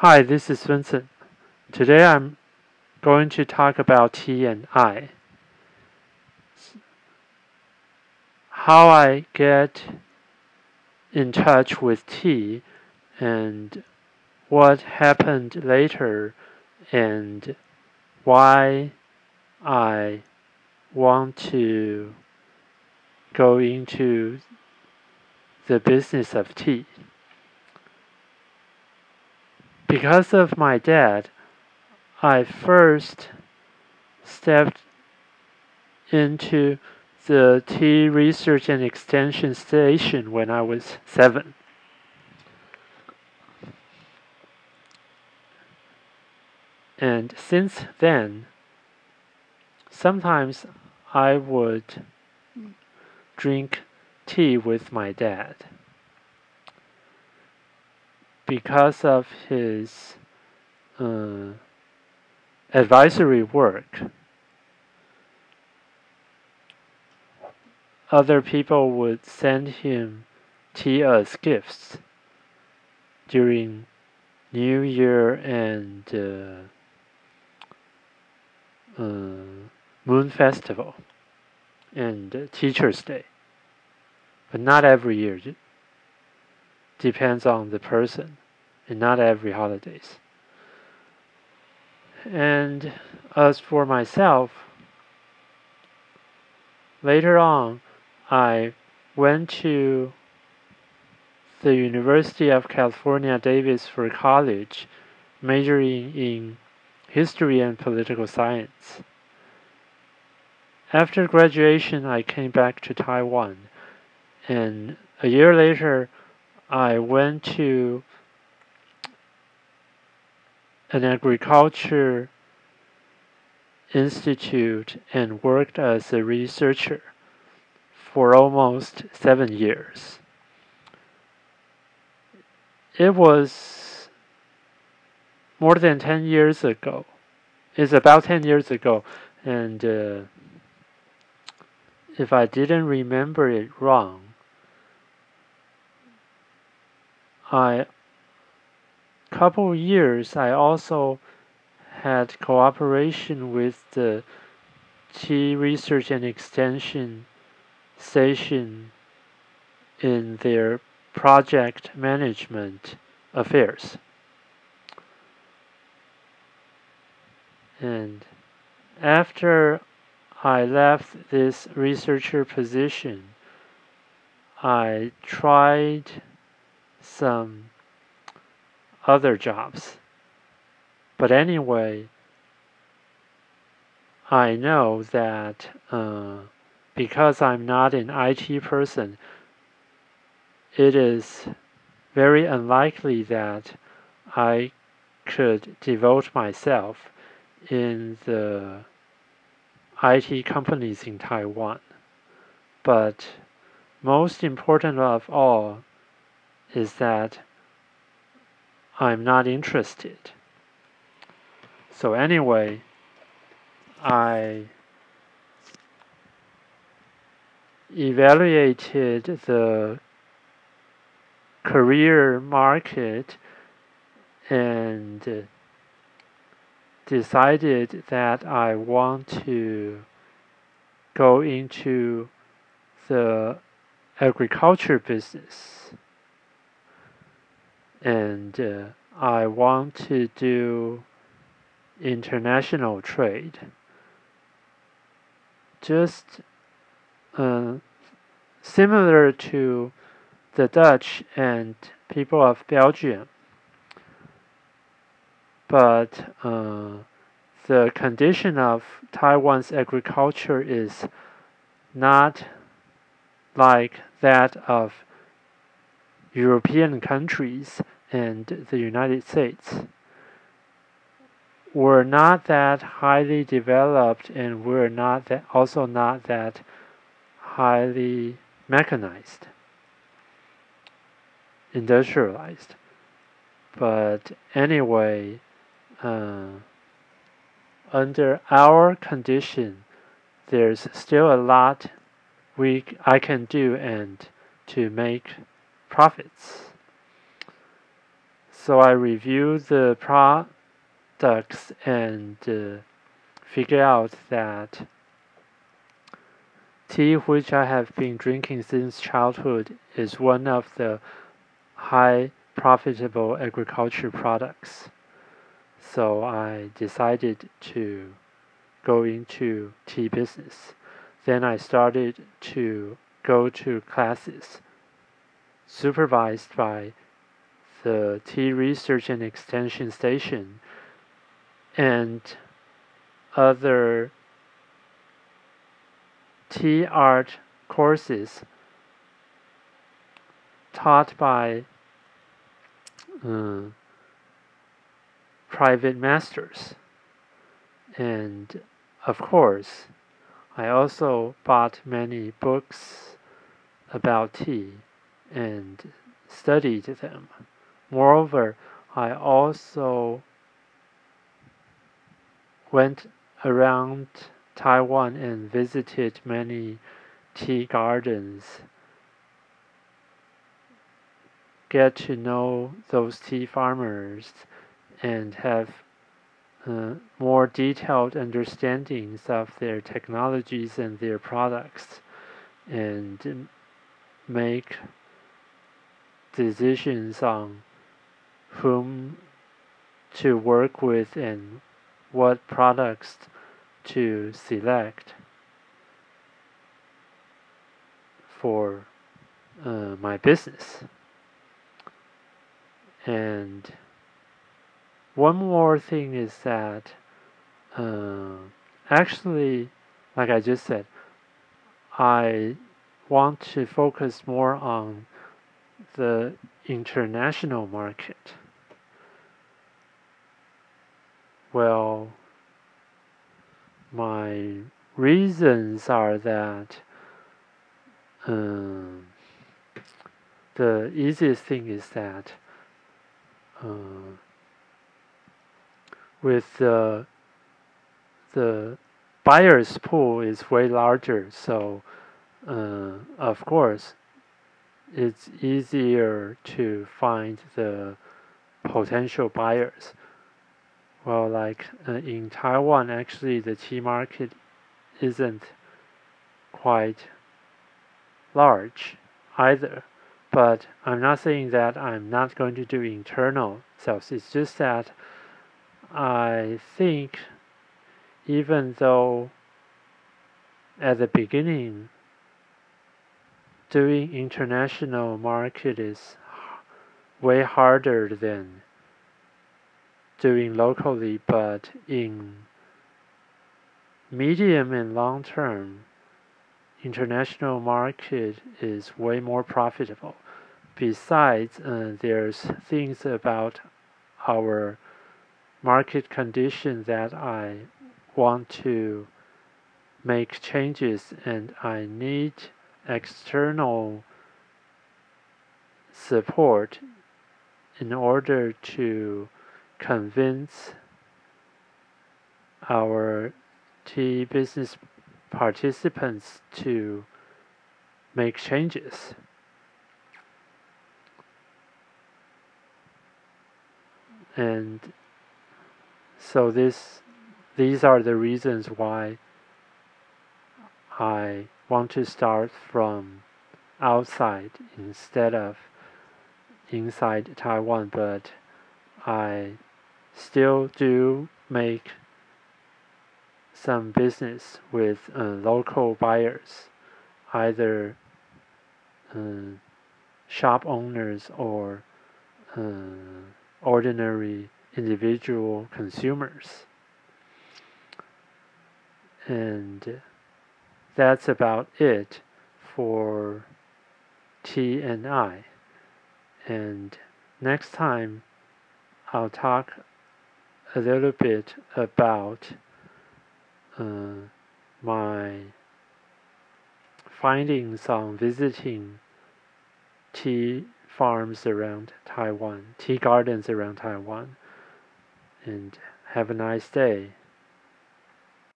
Hi, this is Vincent. Today I'm going to talk about Tea and I. How I get in touch with tea and what happened later and why I want to go into the business of tea. Because of my dad, I first stepped into the tea research and extension station when I was seven. And since then, sometimes I would drink tea with my dad because of his uh, advisory work, other people would send him tea as gifts during New Year and uh, uh, Moon Festival and Teacher's Day, but not every year depends on the person and not every holidays. And as for myself, later on, I went to the University of California, Davis for college, majoring in history and political science. After graduation, I came back to Taiwan, and a year later, I went to an agriculture institute and worked as a researcher for almost seven years. It was more than 10 years ago. It's about 10 years ago, and uh, if I didn't remember it wrong, I couple years I also had cooperation with the tea research and extension station in their project management affairs. And after I left this researcher position, I tried some other jobs. But anyway, I know that uh, because I'm not an IT person, it is very unlikely that I could devote myself in the IT companies in Taiwan. But most important of all is that I'm not interested. So anyway, I evaluated the career market and decided that I want to go into the agriculture business and uh, I want to do international trade. Just uh, similar to the Dutch and people of Belgium, but uh, the condition of Taiwan's agriculture is not like that of European countries and the United States were not that highly developed and were not that also not that highly mechanized industrialized but anyway uh, under our condition there's still a lot we I can do and to make profits. So I review the products and uh, figure out that tea, which I have been drinking since childhood, is one of the high profitable agriculture products. So I decided to go into tea business. Then I started to go to classes supervised by the tea research and extension station and other tea art courses taught by uh, private masters. And of course, I also bought many books about tea and studied them. Moreover, I also went around Taiwan and visited many tea gardens. Get to know those tea farmers and have uh, more detailed understandings of their technologies and their products and make decisions on whom to work with and what products to select for uh, my business. And one more thing is that uh, actually, like I just said, I want to focus more on the international market. Well, my reasons are that um, the easiest thing is that uh, with the the buyers pool is way larger so uh, of course it's easier to find the potential buyers well, like uh, in Taiwan, actually, the tea market isn't quite large either. But I'm not saying that I'm not going to do internal sales. It's just that I think even though at the beginning doing international market is way harder than doing locally, but in medium and long term, international market is way more profitable. Besides, uh, there's things about our market condition that I want to make changes and I need external support in order to convince our tea business participants to make changes. And so this these are the reasons why I want to start from outside instead of inside Taiwan, but I still do make some business with uh, local buyers, either uh, shop owners or uh, ordinary individual consumers. And that's about it for Tea and I. And next time I'll talk a little bit about uh, my findings on visiting tea farms around Taiwan, tea gardens around Taiwan. And have a nice day.